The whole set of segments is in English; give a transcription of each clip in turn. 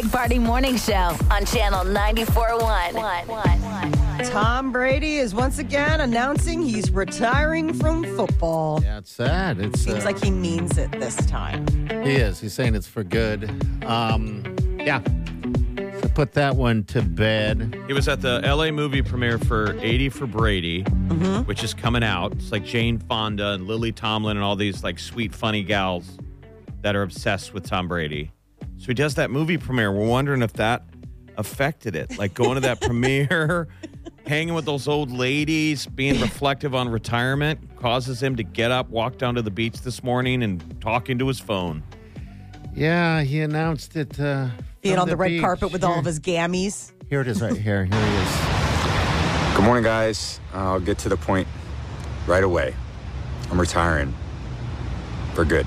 Big Party Morning Show on Channel 94.1. Tom Brady is once again announcing he's retiring from football. Yeah, it's sad. It Seems uh, like he means it this time. He is. He's saying it's for good. Um, yeah. So put that one to bed. He was at the LA movie premiere for 80 for Brady, Mm-hmm. which is coming out. It's like Jane Fonda and Lily Tomlin and all these like sweet, funny gals that are obsessed with Tom Brady. So he does that movie premiere. We're wondering if that affected it. Like going to that premiere, hanging with those old ladies, being reflective on retirement causes him to get up, walk down to the beach this morning, and talk into his phone. Yeah, he announced it. Uh, Being from on the, red beach. carpet with here, all of his gammies. Here it is, right here. Here he is. Good morning, guys. I'll get to the point right away. I'm retiring for good.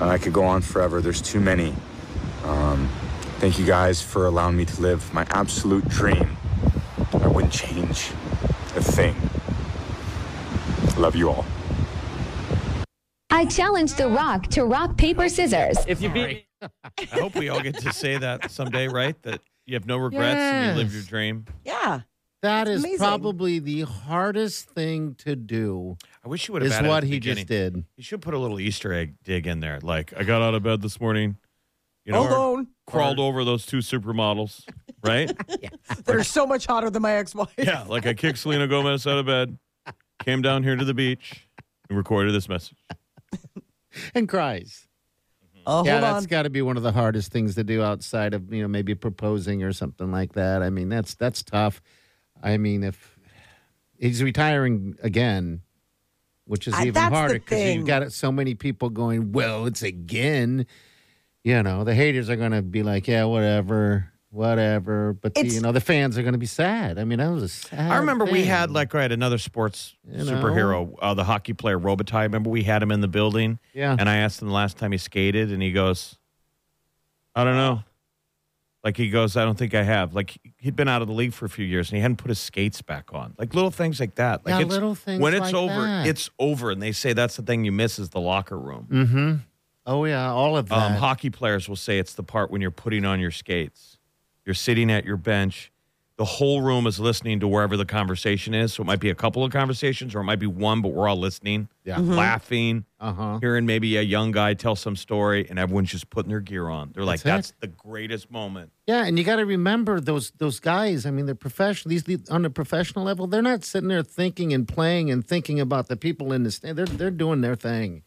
Uh, I could go on forever. There's too many. Um, thank you guys for allowing me to live my absolute dream. I wouldn't change a thing. Love you all. I challenge The Rock to rock, paper, scissors. If you beat, I hope we all get to say that someday, right? That you have no regrets and you live your dream. Yeah. That is amazing. probably the hardest thing to do. I wish you would have. Is added what he beginning. just did. You should put a little Easter egg dig in there. Like I got out of bed this morning, you know, or Alone. crawled over those two supermodels, right? They're so much hotter than my ex-wife. yeah, like I kicked Selena Gomez out of bed, came down here to the beach, and recorded this message. And cries. Oh, yeah, that's got to be one of the hardest things to do outside of you know maybe proposing or something like that. I mean, that's that's tough. I mean, if he's retiring again, which is I- even harder because you've got so many people going, "Well, it's again." You know, the haters are going to be like, "Yeah, whatever, whatever," but the, you know, the fans are going to be sad. I mean, that was a sad. I remember we had like right another sports You know? superhero, uh, the hockey player Robitaille. Remember we had him in the building, yeah, and I asked him the last time he skated, and he goes, "I don't know." Like he goes, "I don't think I have." Like he'd been out of the league for a few years, and he hadn't put his skates back on. Like little things like that. Like Yeah, it's, little things when it's like over, that. it's over, and they say that's the thing you miss is the locker room. mm-hmm. Oh yeah, all of that. Um, hockey players will say it's the part when you're putting on your skates. You're sitting at your bench. The whole room is listening to wherever the conversation is. So it might be a couple of conversations or it might be one, but we're all listening, yeah. laughing, Uh huh. hearing maybe a young guy tell some story, and everyone's just putting their gear on. They're like, That's that's, the greatest moment. Yeah, and you got to remember those those guys. I mean, they're professional. These on a professional level, they're not sitting there thinking and playing and thinking about the people in the stand. They're they're doing their thing.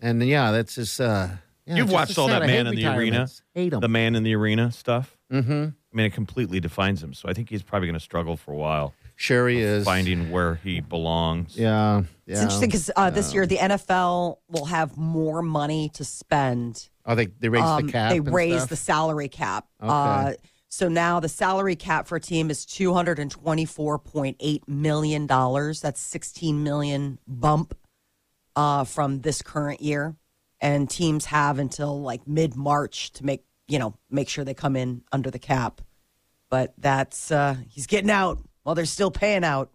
And yeah, that's just. Uh, yeah, You've watched all that man in the arena. Hate them. the man in the arena stuff. mm-hmm. I mean, it completely defines him. So I think he's probably going to struggle for a while Sure, he is finding where he belongs. Yeah, yeah. It's interesting because uh, this year the NFL will have more money to spend. Oh, they they raised Um, the cap. They and raised stuff? the salary cap. Okay. Uh, so now the salary cap for a team is two hundred and twenty-four point eight million dollars. That's sixteen million bump uh, from this current year, and teams have until like mid-March to make you know make sure they come in under the cap. But that's uh, he's getting out while they're still paying out.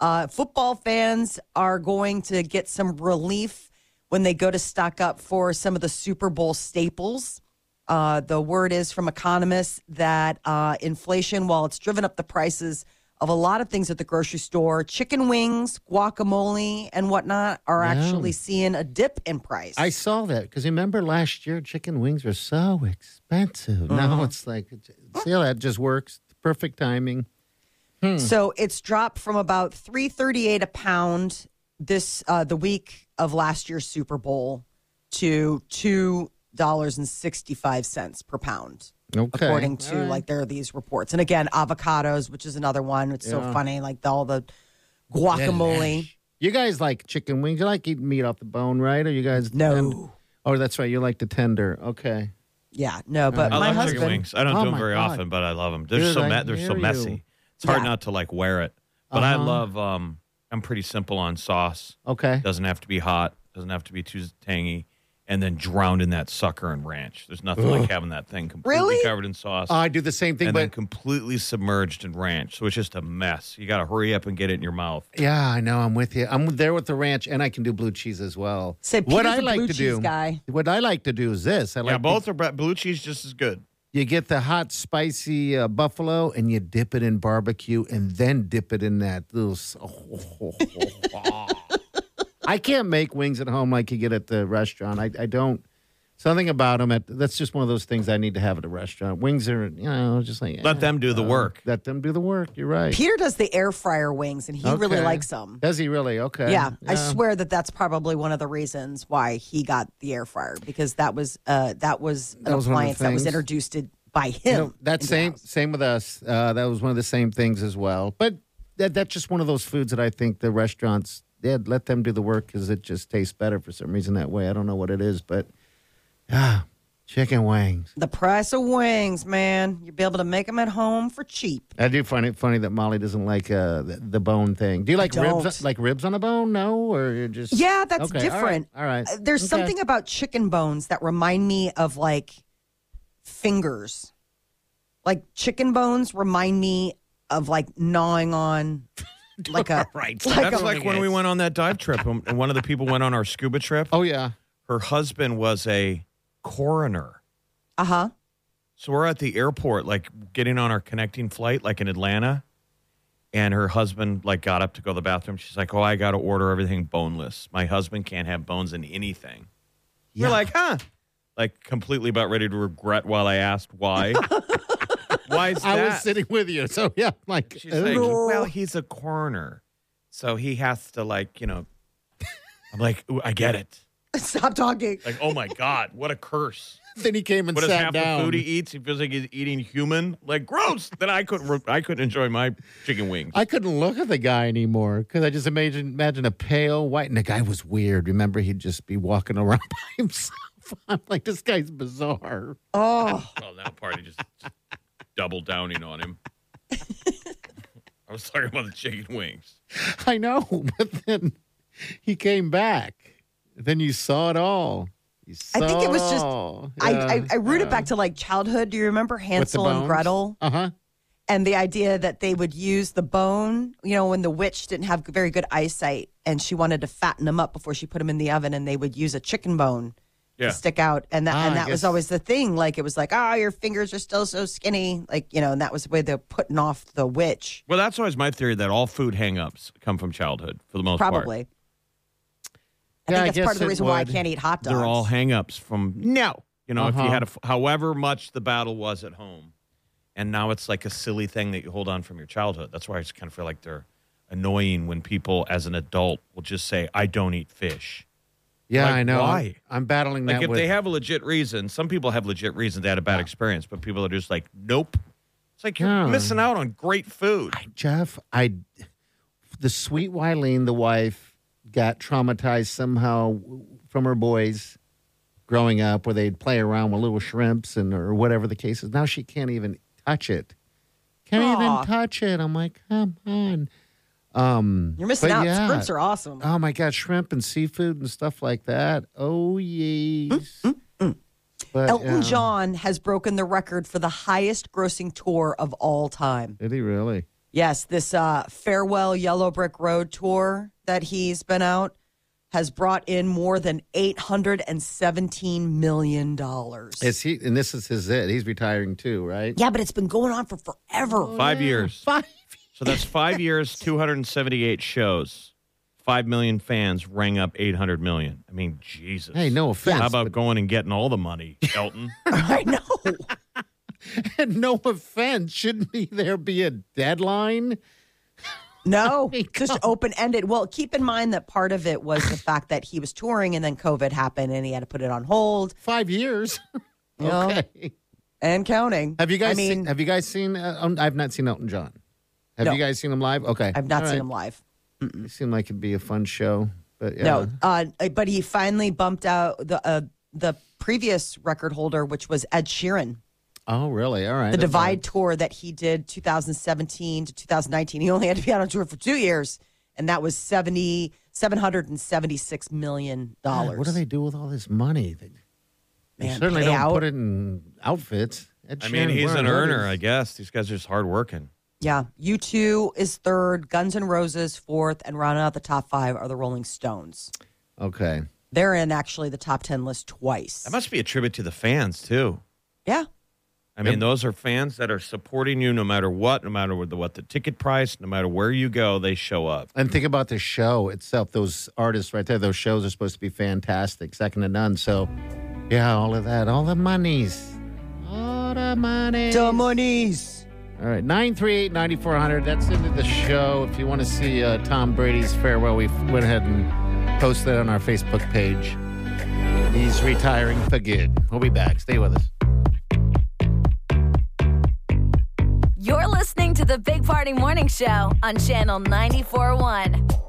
Uh, football fans are going to get some relief when they go to stock up for some of the Super Bowl staples. Uh, the word is from economists that uh, inflation, while it's driven up the prices of a lot of things at the grocery store. Chicken wings, guacamole, and whatnot are Yeah. actually seeing a dip in price. I saw that because remember last year chicken wings were so expensive. Now it's like, see how that just works. Perfect timing. So it's dropped from about three thirty eight a pound this uh, the week of last year's Super Bowl to two dollars and sixty five cents per pound. Okay. According to All right. like there are these reports, and again avocados, which is another one. It's so funny, like all the guacamole. You guys like chicken wings? You like eating meat off the bone, right? Or you guys No. Oh, that's right. You like the tender. Okay. Yeah, no, but I my love husband. chicken wings. I don't Oh do them very God. often, but I love them. They're Dude, so I ma- they're so hear you. messy. It's hard Yeah. not to like wear it. But I Uh-huh. love. um I'm pretty simple on sauce. Okay. Doesn't have to be hot. Doesn't have to be too tangy. And then drowned in that sucker and ranch. There's nothing like having that thing completely Really? covered in sauce. Oh, I do the same thing, and but then completely submerged in ranch. So it's just a mess. You got to hurry up and get it in your mouth. yeah, I know. I'm with you. I'm there with the ranch, and I can do blue cheese as well. Say, what Peter's I a like blue to do, guy. what I like to do is this. I like yeah, to- both are blue cheese just as good. you get the hot, spicy uh, buffalo, and you dip it in barbecue, and then dip it in that little. s- I can't make wings at home like you get at the restaurant. I, I don't. Something about them. At, that's just one of those things I need to have at a restaurant. Wings are, you know, just like Let eh, them do the uh, work. Let them do the work. You're right. Peter does the air fryer wings, and he really likes them. Does he really? Okay. Yeah, I swear that that's probably one of the reasons why he got the air fryer because that was uh, that was an That was one of the appliance that was introduced it by You him. know, that same same with us. Uh, that was one of the same things as well. But that that's just one of those foods that I think the restaurants yeah let them do the work because it just tastes better for some reason that way. I don't know what it is, but ah, chicken wings. The price of wings, man. You'll be able to make them at home for cheap. I do find it funny that Molly doesn't like uh, the, the bone thing. Do you like don't. ribs? Like ribs on a bone? No, or you're just Yeah, that's Okay, all right, different. All right. Uh, There's Okay. something about chicken bones that remind me of like fingers. Like chicken bones remind me of like gnawing on like a Right. like That's a- like when we went on that dive trip, and and one of the people went on our scuba trip. Oh yeah. Her husband was a coroner. uh-huh. So we're at the airport, like getting on our connecting flight, like in Atlanta. And her husband like got up to go to the bathroom. She's like, "Oh, I got to order everything boneless. My husband can't have bones in anything." You're like, "Huh?" Like completely about ready to regret while I asked why. why is that? I was sitting with you, so yeah. Like, She's like, ooh. "Well, he's a coroner, so he has to like, you know." I'm like, "I get it." Stop talking. Like, oh my god, what a curse! then he came and What is sat half down. the food he eats? He feels like he's eating human. Like gross. then I couldn't. re- I couldn't enjoy my chicken wings. I couldn't look at the guy anymore because I just imagine imagine a pale white and the guy was weird. Remember, he'd just be walking around by himself. I'm like, this guy's bizarre. Oh, well, that party just, just double downing on him. I was talking about the chicken wings. I know, but then he came back. Then you saw it all. You I think it was just- all. I, I I root it back to like childhood. Do you remember Hansel and Gretel Uh huh. and the idea that they would use the bone? You know, when the witch didn't have very good eyesight and she wanted to fatten them up before she put them in the oven, and they would use a chicken bone Yeah. to stick out, and that Ah, and I that was always the thing. Like it was like, oh, your fingers are still so skinny, like you know, and that was the way they're putting off the witch. Well, that's always my theory that all food hang-ups come from childhood for the most part. Probably. I Yeah, think that's part of the guess it reason why I can't eat hot dogs. They're all hang-ups from no. You know, if you Uh-huh. had a, however much the battle was at home, and now it's like a silly thing that you hold on from your childhood. That's why I just kind of feel like they're annoying when people, as an adult, will just say, "I don't eat fish." Yeah, Like, I know. why? I'm battling Like that if with. they have a legit reason, some people have legit reason they had a bad experience, but people are just like, "Nope." It's like you're Yeah. missing out on great food. Jeff, I the sweet Wileen, the wife, got traumatized somehow from her boys growing up, where they'd play around with little shrimps and or whatever the case is. Now she can't even touch it. Can't Aw. even touch it. I'm like, come on. Um, You're missing out. yeah. Shrimps are awesome. Oh my god, shrimp and seafood and stuff like that. Oh yes. But, Elton yeah. John has broken the record for the highest grossing tour of all time. Did he really? Yes, this uh, Farewell Yellow Brick Road tour that he's been out has brought in more than $817 million. Is he? And this is his it. He's retiring too, right? yeah, but it's been going on for forever. Five years. Five. So that's five years, 278 shows, 5 million fans rang up 800 million. I mean, Jesus. Hey, no offense. How about but- going and getting all the money, Elton? I know. And no offense. Shouldn't be there be a deadline? No, mean, just open ended. Well, keep in mind that part of it was the fact that he was touring and then COVID happened and he had to put it on hold Five years. You know? okay. and counting. Have you guys I mean, seen, have you guys seen uh, um, I've not seen Elton John. Have No. you guys seen him live? Okay. I've not All seen right. him live. It seemed like it'd be a fun show. But yeah. No, uh, but he finally bumped out the uh, the previous record holder, which was Ed Sheeran. Oh, really? All right. The That's Divide tour that he did 2017 to 2019. He only had to be out on tour for two years, and that was 70 776 million all right. dollars. What do they do with all this money? They, they Man, certainly don't out. put it in outfits. Ed I mean, he's an wearing earner. I guess. These guys are just hardworking. Yeah, U2 is third, Guns N' Roses fourth, and rounding out the top five are the Rolling Stones. Okay. They're in actually the top 10 list twice. That must be a tribute to the fans, too. yeah. I mean, those are fans that are supporting you no matter what, no matter what the, what the ticket price, no matter where you go, they show up. And think about the show itself. Those artists right there, those shows are supposed to be fantastic, second to none. So, yeah, all of that, all the monies. All the money. The monies. All right, 938 9400. That's into the show. If you want to see uh, Tom Brady's farewell, we went ahead and posted it on our Facebook page. He's retiring for good. We'll be back. Stay with us. You're listening to the Big Party Morning Show on Channel 94.1.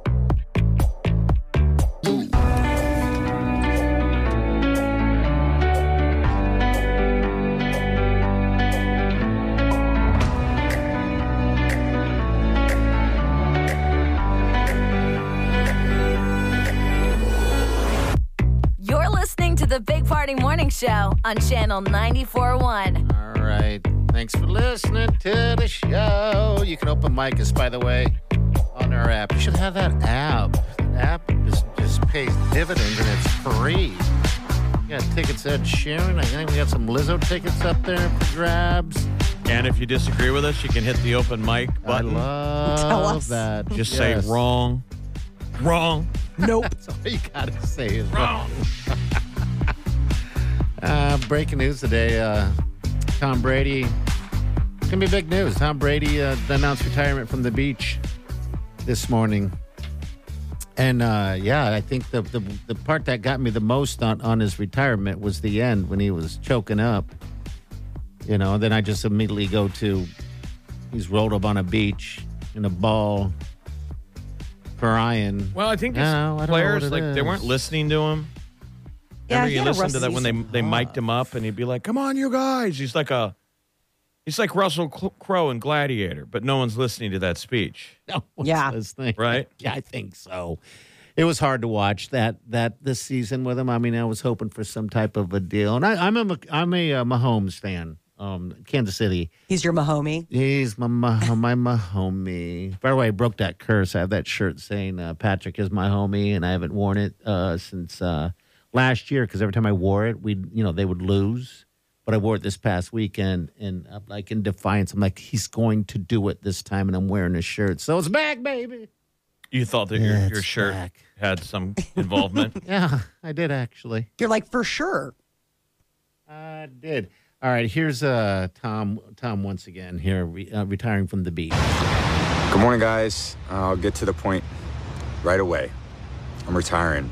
Show on Channel 94.1. All right. Thanks for listening to the show. You can open mic us, by the way, on our app. You should have that app. That app just, just pays dividends and it's free. You got tickets Ed Sheeran. I think we got some Lizzo tickets up there for grabs. And if you disagree with us, you can hit the open mic button. I love Tell us. that. Just Yes. say wrong. Wrong. Nope. That's all you got to say is wrong. uh, breaking news today. Uh, Tom Brady. It's going to be big news. Tom Brady uh, announced retirement from the beach this morning. And uh, yeah, I think the, the the part that got me the most on, on his retirement was the end when he was choking up. You know, then I just immediately go to he's rolled up on a beach in a ball crying. Well, I think these No, I players like they weren't listening to him. Yeah, Remember you had a listened to that when they season. they mic'd him up and he'd be like, "Come on, you guys." He's like a he's like Russell Crowe in Gladiator, but no one's listening to that speech, No one's Yeah. listening. right? Yeah, I think so. It was hard to watch that that this season with him. I mean, I was hoping for some type of a deal, and I, I'm a Mc- I'm a uh, Mahomes fan. Um, Kansas City. He's your Mahomie. He's my Mah- my Mahomie. By the way, I broke that curse. I have that shirt saying uh, Patrick is my homie, and I haven't worn it uh, since uh, last year because every time I wore it, we you know they would lose. But I wore it this past weekend, and I'm like in defiance. I'm like, he's going to do it this time, and I'm wearing his shirt, so it's back, baby. You thought that Yeah, your, your shirt back. had some involvement. Yeah, I did actually. You're like, for sure. I did. All right, here's uh Tom. Tom once again here, re- uh, retiring from the beat. Good morning, guys. I'll get to the point right away. I'm retiring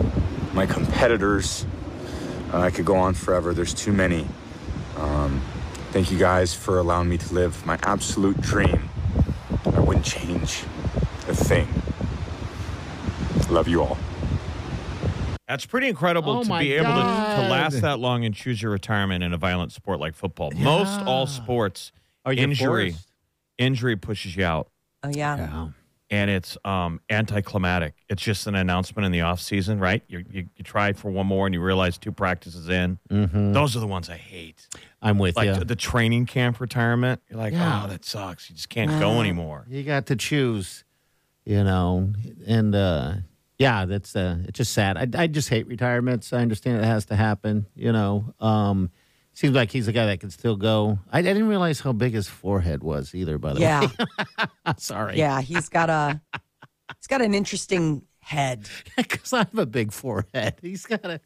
my competitors. Uh, I could go on forever. There's too many. Um, thank you guys for allowing me to live my absolute dream. I wouldn't change a thing. Love you all. That's pretty incredible Oh to my be able to, to last that long and choose your retirement in a violent sport like football. Most all sports Are injury forced? injury pushes you out. Oh yeah. Yeah. And it's um, anticlimactic. It's just an announcement in the off season, right? You, you you try for one more and you realize two practices in. Mm-hmm. Those are the ones I hate. I'm with Like you. the, the training camp retirement. You're like, Yeah. oh, that sucks. You just can't go anymore. You got to choose, you know, and uh, yeah, that's uh, it's just sad. I, I just hate retirements. I understand it has to happen, you know. Um, seems like he's a guy that can still go. I, I didn't realize how big his forehead was either. By the way. Yeah. way, sorry, Yeah. He's got a he's got an interesting head. because I have a big forehead. He's got a.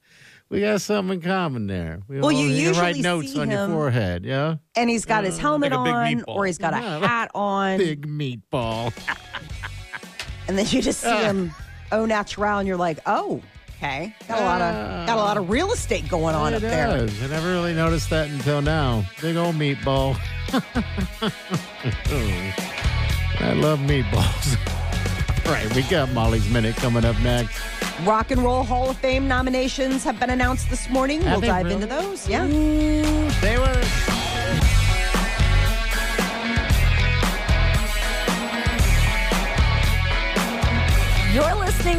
We got something in common there. We Well, all- you can write notes see on your forehead, yeah. And he's got his uh, helmet Like on meatball. or he's got a hat on. Big meatball. And then you just see uh. him au natural and you're like, oh, okay. Got a lot of got a lot of ah. real estate going on it up there. does. I never really noticed that until now. Big old meatball. I love meatballs. All right, we got Molly's Minute coming up next. Rock and Roll Hall of Fame nominations have been announced this morning. Have we'll they dive really? into those. Yeah. Ooh, they were.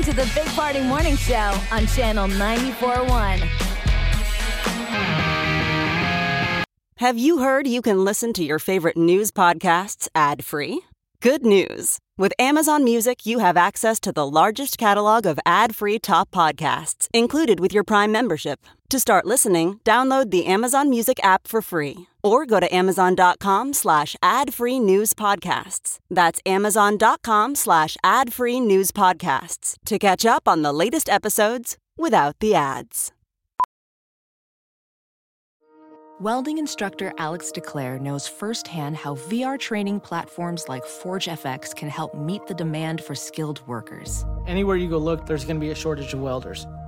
To the Big Party Morning Show on Channel 94.1. Have you heard you can listen to your favorite news podcasts ad free? Good news! With Amazon Music, you have access to the largest catalog of ad free top podcasts included with your Prime membership. To start listening, download the Amazon Music app for free or go to amazon.com slash ad free news podcasts. That's amazon.com slash ad free news podcasts to catch up on the latest episodes without the ads. Welding instructor Alex DeClaire knows firsthand how VR training platforms like ForgeFX can help meet the demand for skilled workers. Anywhere you go look, there's going to be a shortage of welders.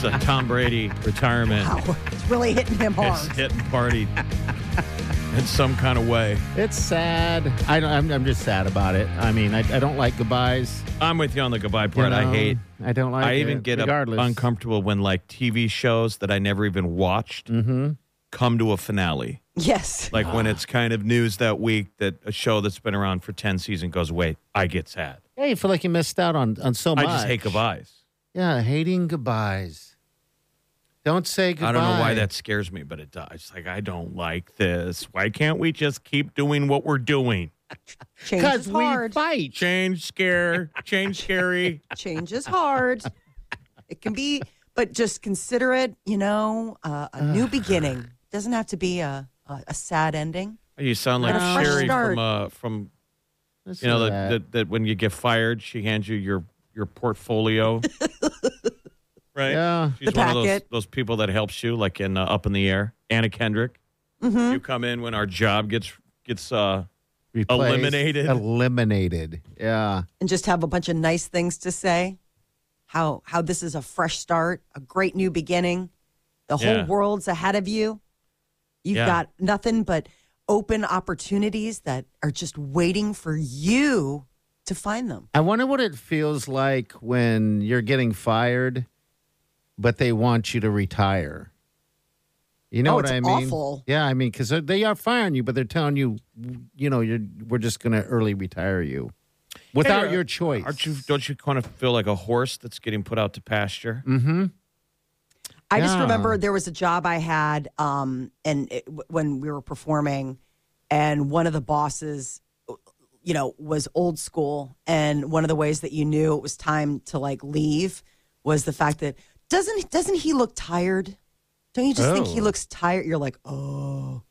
This uh, Tom Brady retirement Wow. It's really hitting him hard. It's hitting party in some kind of way. It's sad. I, I'm, I'm just sad about it. I mean, I, I don't like goodbyes. I'm with you on the goodbye you part. I hate. I don't like I it, even get up regardless. uncomfortable when like TV shows that I never even watched Mm-hmm. come to a finale. Yes. Like when it's kind of news that week that a show that's been around for 10 seasons goes away, I get sad. Yeah, you feel like you missed out on, on so much. I just hate goodbyes. Yeah, hating goodbyes. Don't say goodbye. I don't know why that scares me, but it does. It's like, I don't like this. Why can't we just keep doing what we're doing? Change Because is we hard. fight. Change, scare, change, scary. Change is hard. it can be, but just consider it, you know, uh, a new beginning. Doesn't have to be a, a, a sad ending. You sound like But a fresh Sherry start. from, uh, from Listen you know, that, that. that, that when you get fired, she hands you your, your portfolio. right? Yeah. She's The one of those, packet. those people that helps you, like in uh, Up in the Air. Anna Kendrick. Mm-hmm. You come in when our job gets gets uh, Replaced. eliminated. Eliminated. Yeah. and just have a bunch of nice things to say. How how this is a fresh start, a great new beginning. The whole Yeah. world's ahead of you. You've Yeah. got nothing but open opportunities that are just waiting for you to find them. I wonder what it feels like when you're getting fired, but they want you to retire. You know Oh, what it's I mean? awful. Yeah, I mean, because they are firing you, but they're telling you, you know, you're we're just going to early retire you without Hey, your uh, choice. Aren't you? Don't you kind of feel like a horse that's getting put out to pasture? Mm-hmm. I just remember there was a job I had, um, and it, when we were performing, and one of the bosses, you know, was old school, and one of the ways that you knew it was time to like leave was the fact that doesn't doesn't he look tired? Don't you just think he Oh. looks tired? You're like, oh,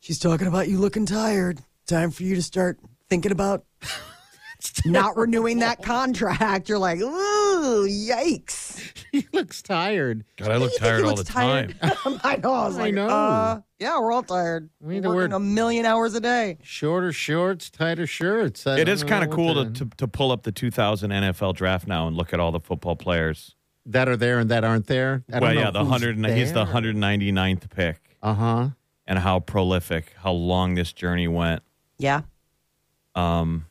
she's talking about you looking tired. Time for you to start thinking about not renewing that contract. You're like, ooh, yikes. he looks tired. God, I look tired all the tired? time. I know. I was I like, know. Uh, yeah, we're all tired. We need We're working wear- a million hours a day. Shorter shorts, tighter shirts. I It don't is know kind of cool to- to, to to pull up the 2000 NFL draft now and look at all the football players. That are there and that aren't there. I don't Well, know yeah, the who's hundred. He's the 199th pick, Uh huh. and how prolific, how long this journey went. Yeah. Um,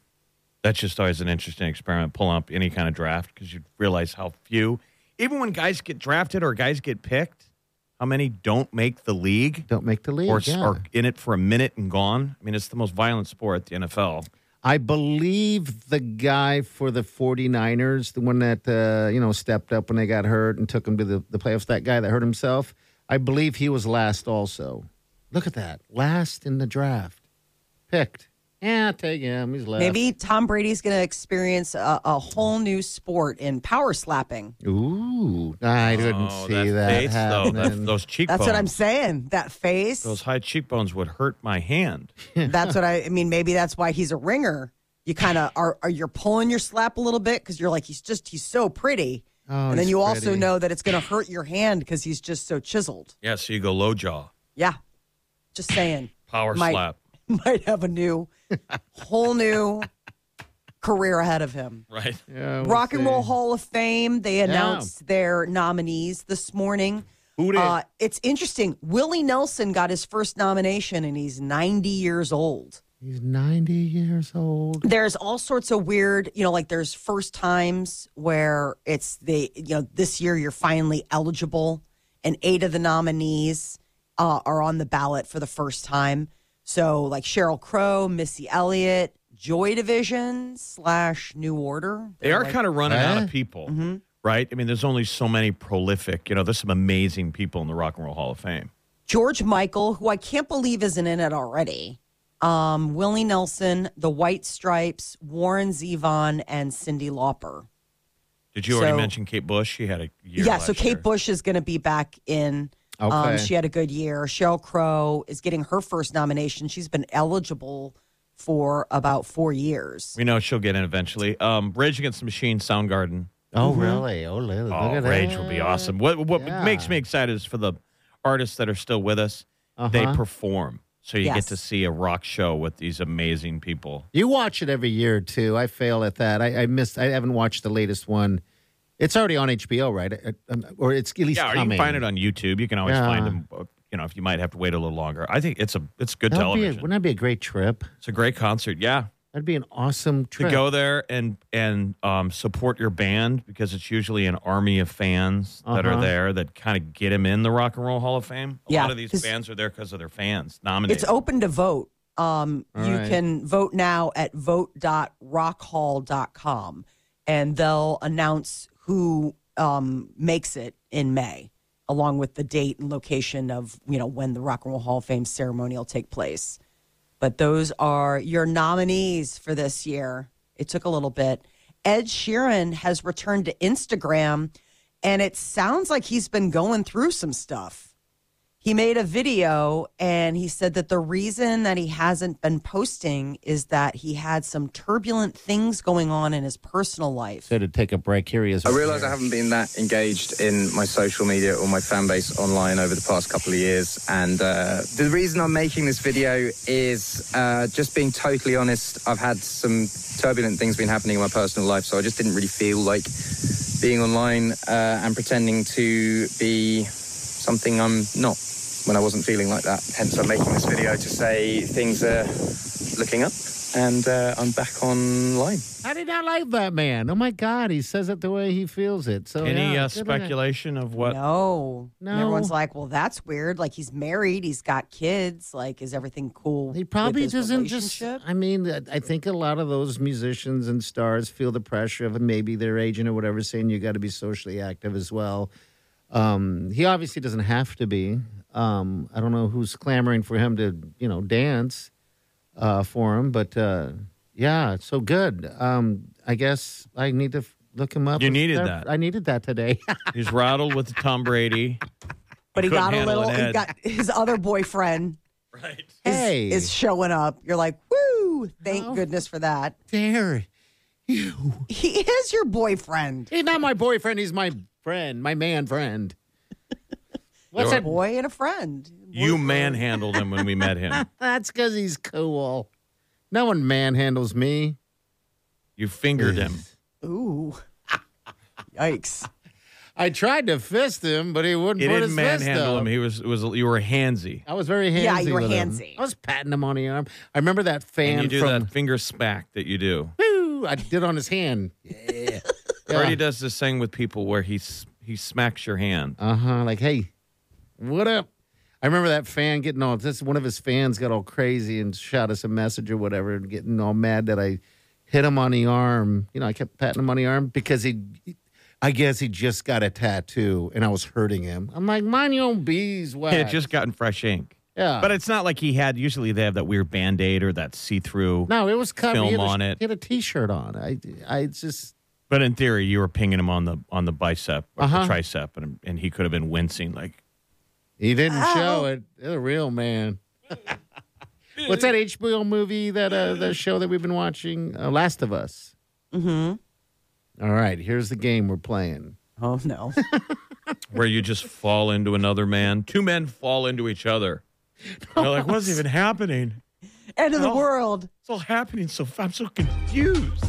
that's just always an interesting experiment, pulling up any kind of draft because you realize how few, even when guys get drafted or guys get picked, how many don't make the league Don't make the league. or yeah. are in it for a minute and gone. I mean, it's the most violent sport, the NFL. I believe the guy for the 49ers, the one that, uh, you know, stepped up when they got hurt and took him to the, the playoffs, that guy that hurt himself, I believe he was last also. Look at that. Last in the draft. Picked. Yeah, take him. He's last. Maybe Tom Brady's going to experience a, a whole new sport in power slapping. Ooh. I didn't Oh, see that, face, though, that- happening. those cheekbones. That's what I'm saying. That face. Those high cheekbones would hurt my hand. that's what I, I mean. Maybe that's why he's a ringer. You kind of are, are. You're pulling your slap a little bit because you're like he's just he's so pretty, Oh, and then he's you also pretty. know that it's going to hurt your hand because he's just so chiseled. Yeah, so you go low jaw, Yeah, just saying. power Might- slap. Might have a new, whole new career ahead of him. Right. Yeah, we'll Rock and see. Roll Hall of Fame. They announced their nominees this morning. Who did? Uh, it's interesting. Willie Nelson got his first nomination, and he's 90 years old. He's 90 years old. There's all sorts of weird, you know, like there's first times where it's the, you know, this year you're finally eligible, and eight of the nominees uh, are on the ballot for the first time. So, like Sheryl Crow, Missy Elliott, Joy Division slash New Order. They They're like- kind of running out Eh? of people, Mm-hmm. right? I mean, there's only so many prolific. You know, there's some amazing people in the Rock and Roll Hall of Fame. George Michael, who I can't believe isn't in it already. Um, Willie Nelson, The White Stripes, Warren Zevon, and Cyndi Lauper. Did you already mention Kate Bush? She had a year. yeah, so Kate year. Bush is going to be back in. Um, she had a good year. Sheryl Crow is getting her first nomination. She's been eligible for about four years. We know she'll get in eventually. Um, Rage Against the Machine, Soundgarden. Oh, really? Oh, look, look Oh, at Rage that. will be awesome. What what Yeah. makes me excited is for the artists that are still with us. They Uh-huh. perform, so you Yes. get to see a rock show with these amazing people. You watch it every year too. I fail at that. I, I missed. I haven't watched the latest one. It's already on HBO, right? Uh, um, Or it's at least Yeah, or you can find it on YouTube. You can always Yeah. find them. uh, You know, if you might have to wait a little longer. I think it's a it's good That would be a- television. wouldn't that be a great trip? it's a great concert. Yeah, That'd be an awesome trip. to go there and and um, support your band because it's usually an army of fans that are Uh-huh. there that kind of get them in the Rock and Roll Hall of Fame. A Yeah, lot of these bands are there because of their fans nominated. It's open to vote. Um, All you right. can vote now at vote.rockhall.com, and they'll announce who um, makes it in May, along with the date and location of you know when the Rock and Roll Hall of Fame ceremony will take place. But those are your nominees for this year. It took a little bit. Ed Sheeran has returned to Instagram, and it sounds like he's been going through some stuff. He made a video and he said that the reason that he hasn't been posting is that he had some turbulent things going on in his personal life. So to take a break, here he is. I realise I haven't been that engaged in my social media or my fan base online over the past couple of years. And uh, the reason I'm making this video is uh, just being totally honest. I've had some turbulent things been happening in my personal life, so I just didn't really feel like being online uh, and pretending to be something I'm not when I wasn't feeling like that. Hence, I'm making this video to say things are looking up and uh, I'm back online. I did not like that man. Oh my God, he says it the way he feels it. So Any yeah, uh, good on it. speculation of what? No. And No. everyone's like, well, that's weird. Like, he's married, he's got kids. Like, is everything cool? He probably with his doesn't just. I mean, I- I think a lot of those musicians and stars feel the pressure of maybe their agent or whatever saying you got to be socially active as well. Um, he obviously doesn't have to be. Um, I don't know who's clamoring for him to, you know, dance uh, for him, but uh, yeah, so good. Um, I guess I need to f- look him up. You needed stuff. that. I needed that today. He's rattled with Tom Brady. But he couldn't got a little, he got his other boyfriend Right. is, Hey. is showing up. You're like, woo, thank How goodness for that. dare You. He is your boyfriend. He's not my boyfriend. He's my friend, my man friend. What's A boy and a friend. You manhandled him when we met him. That's because he's cool. No one manhandles me. You fingered him. Ooh. Yikes. I tried to fist him, but he wouldn't He put didn't his fist manhandle him. He was was you were handsy. I was very handsy. Yeah, you were with him. handsy. I was patting him on the arm. I remember that fan And you do from. that finger smack that you do. Woo, I did on his hand. Yeah. Brady does this thing with people where he s- he smacks your hand. Uh huh. Like, hey, what up? I remember that fan getting all this. One of his fans got all crazy and shot us a message or whatever, and getting all mad that I hit him on the arm. You know, I kept patting him on the arm because he, I guess he just got a tattoo and I was hurting him. I'm like, mind your own beeswax. He had just gotten fresh ink. yeah, But it's not like he had. Usually they have that weird band aid or that see through. no, it was covered. film he had a, on it. He had a t-shirt on. I, I just. But in theory, you were pinging him on the on the bicep or Uh-huh. the tricep, and and he could have been wincing like. He didn't show it. He's a real man. What's that HBO movie that uh, the show that we've been watching? Uh, Last of Us. Mm-hmm. All right, here's the game we're playing. Oh no. where you just fall into another man. Two men fall into each other. They're like, what's even happening? End of the world. It's all happening so I'm so confused.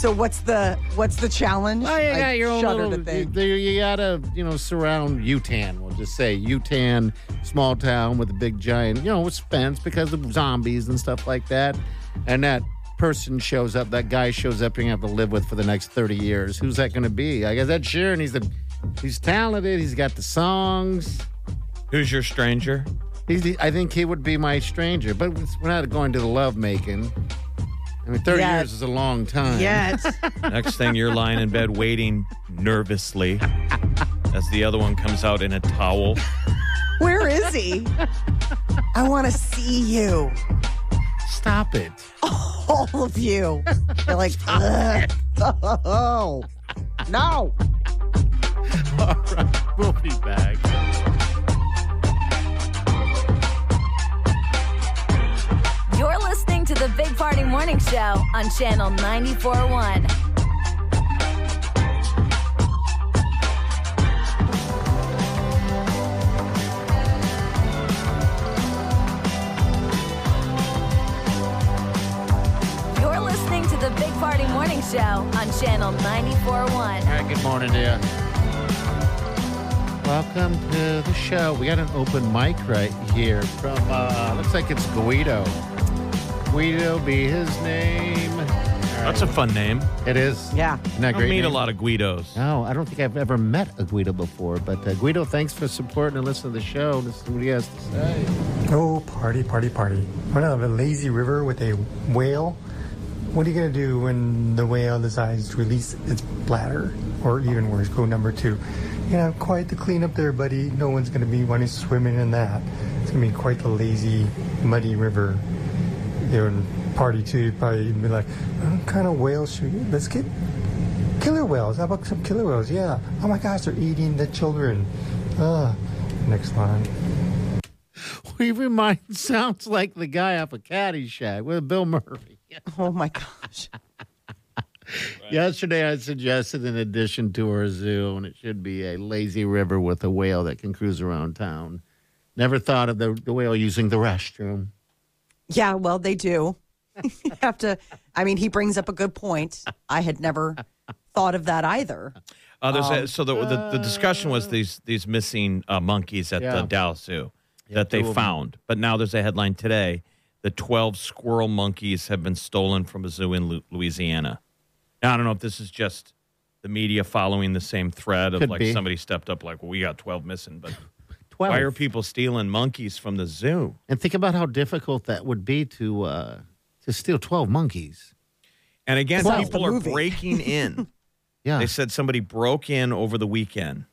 So what's the what's the challenge? Oh, yeah, you I got your own shudder little. to You, think. you- you gotta, you know, surround Utan. We'll just say Utan, small town with a big giant, you know, with fence because of zombies and stuff like that. And that person shows up. That guy shows up. You're gonna have to live with for the next thirty years. Who's that gonna be? I guess that's Sheeran. He's the, he's talented. He's got the songs. Who's your stranger? He's the, I think he would be my stranger, but we're not going to the love making. I mean, 30 Yeah. years is a long time. Yet. Next thing you're lying in bed waiting nervously as the other one comes out in a towel. Where is he? I want to see you. Stop it. All of you. You're like, Ugh. oh, no. All right, we'll be back. The Big Party Morning Show on Channel 94.1. You're listening to the Big Party Morning Show on Channel 94.1. All right, good morning, dear. Welcome to the show. We got an open mic right here from, uh, looks like it's Guido. Guido be his name. All That's a fun name. It is. Yeah. Isn't that I great? don't meet a name? lot of Guidos. No, I don't think I've ever met a Guido before. But uh, Guido, thanks for supporting and listening to the show. This is what he has to say. Oh, party, party, party. When I have a lazy river with a whale, what are you going to do when the whale decides to release its bladder? Or even worse, go number two. You know, quite the cleanup there, buddy. No one's going to be wanting to swim in that. It's going to be quite the lazy, muddy river. You know, and party two, you'd probably be like, what kind of whales should we Let's get killer whales. How about some killer whales? Yeah. Oh my gosh, they're eating the children. Ah. Next line. We remind sounds like the guy off of Caddyshack with Bill Murray. Oh my gosh. Yesterday, I suggested an addition to our zoo, and it should be a lazy river with a whale that can cruise around town. Never thought of the, the whale using the restroom. Yeah, well, they do. you have to, I mean, he brings up a good point. I had never thought of that either. Uh, there's a, Um, so the, the the discussion was these these missing uh, monkeys at Yeah. the Dallas Zoo Yeah, that they two of them. found, but now there's a headline today: the 12 squirrel monkeys have been stolen from a zoo in Lu- Louisiana. Now I don't know if this is just the media following the same thread of Could like be. somebody stepped up, like, well, we got 12 missing, but 12. why are people stealing monkeys from the zoo? And think about how difficult that would be to uh, to steal 12 monkeys. And again, Well, people are breaking in. Yeah. They said somebody broke in over the weekend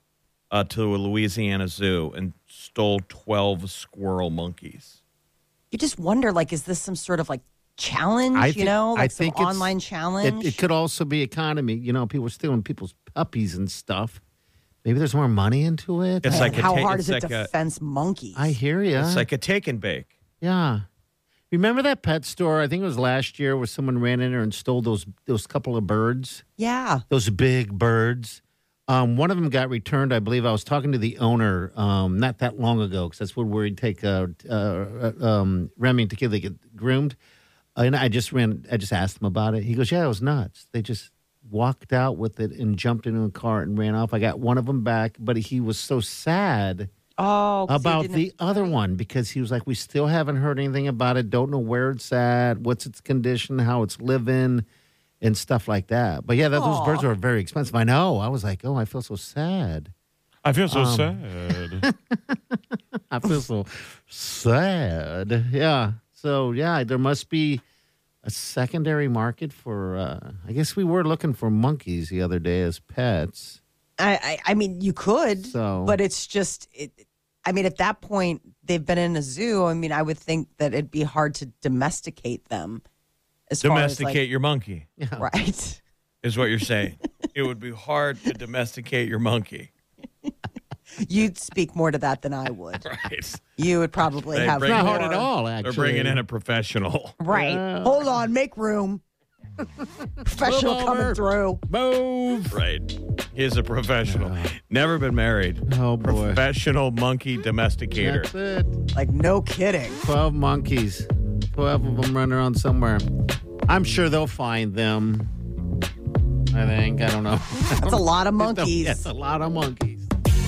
uh, to a Louisiana zoo and stole 12 squirrel monkeys. You just wonder, like, is this some sort of like challenge? I you think- know, I like some it's- online challenge. It, it could also be economy. You know, people stealing people's puppies and stuff. Maybe there's more money into it. It's Man, like a how ta- hard it's is it like to a- fence monkeys? I hear you. It's like a take and bake. yeah. Remember that pet store? I think it was last year where someone ran in there and stole those those couple of birds. Yeah. Those big birds. Um, one of them got returned. I believe I was talking to the owner um, not that long ago because that's where we'd take uh, uh, um, Remy to they get groomed. And I just ran. I just asked him about it. He goes, "Yeah, it was nuts. They just walked out with it and jumped into a car and ran off. I got one of them back, but he was so sad." Oh, 'cause he about the other one because he was like, we still haven't heard anything about it. Don't know where it's at, what's its condition, how it's living, and stuff like that. But yeah, that, those Aw. birds are very expensive. I know. I was like, oh, I feel so sad. I feel so Um, sad. I feel so sad. Yeah. So yeah, there must be a secondary market for. Uh, I guess we were looking for monkeys the other day as pets. I, I, I mean, you could, So- but it's just, it, I mean, at that point, they've been in a zoo. I mean, I would think that it'd be hard to domesticate them. As Domesticate as like, your monkey. Right. Is what you're saying. it would be hard to domesticate your monkey. You'd speak more to that than I would. Right. You would probably They have bring- Not hard more- at all, actually. They're bringing in a professional. Right. Hold on, make room. Professional Move coming over. through. Move. Right. He's a professional. Never been married. Oh boy. Professional monkey domesticator. That's it. Like no kidding. Twelve monkeys. Twelve of them running around somewhere. I'm sure they'll find them. I think. I don't know. That's a lot of monkeys. That's a lot of monkeys.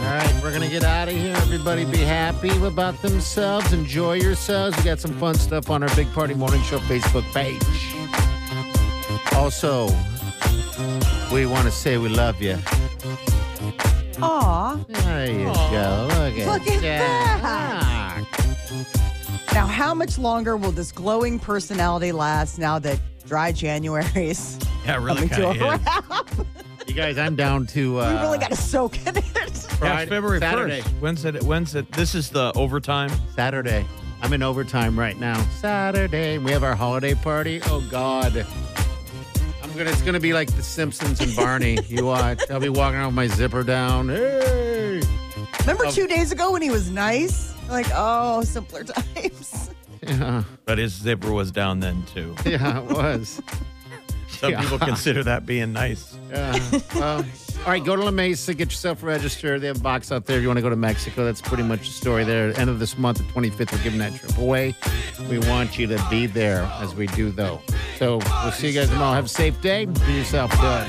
All right, we're gonna get out of here. Everybody, be happy about themselves. Enjoy yourselves. We got some fun stuff on our Big Party Morning Show Facebook page. Also, we want to say we love you. Aw. There you go. Look at, Look at that. Now, how much longer will this glowing personality last now that dry January's Yeah, really coming to a is. wrap? You guys, I'm down to. Uh, we really got to soak it. Yeah, Friday- it's February Saturday. 1st. When's it? When's it? This is the overtime. Saturday. I'm in overtime right now. Saturday. We have our holiday party. Oh God. I'm gonna it's gonna be like the Simpsons and Barney. you watch. I'll be walking around with my zipper down. Hey. Remember Um, two days ago when he was nice? Like, oh, simpler times. Yeah. But his zipper was down then too. Yeah, it was. Some people consider that being nice. Yeah. Well, all right, go to La Mesa, get yourself registered. They have a box out there if you want to go to Mexico. That's pretty much the story there. End of this month, the 25th, we're giving that trip away. We want you to be there as we do, though. So we'll see you guys tomorrow. Have a safe day. Do yourself good.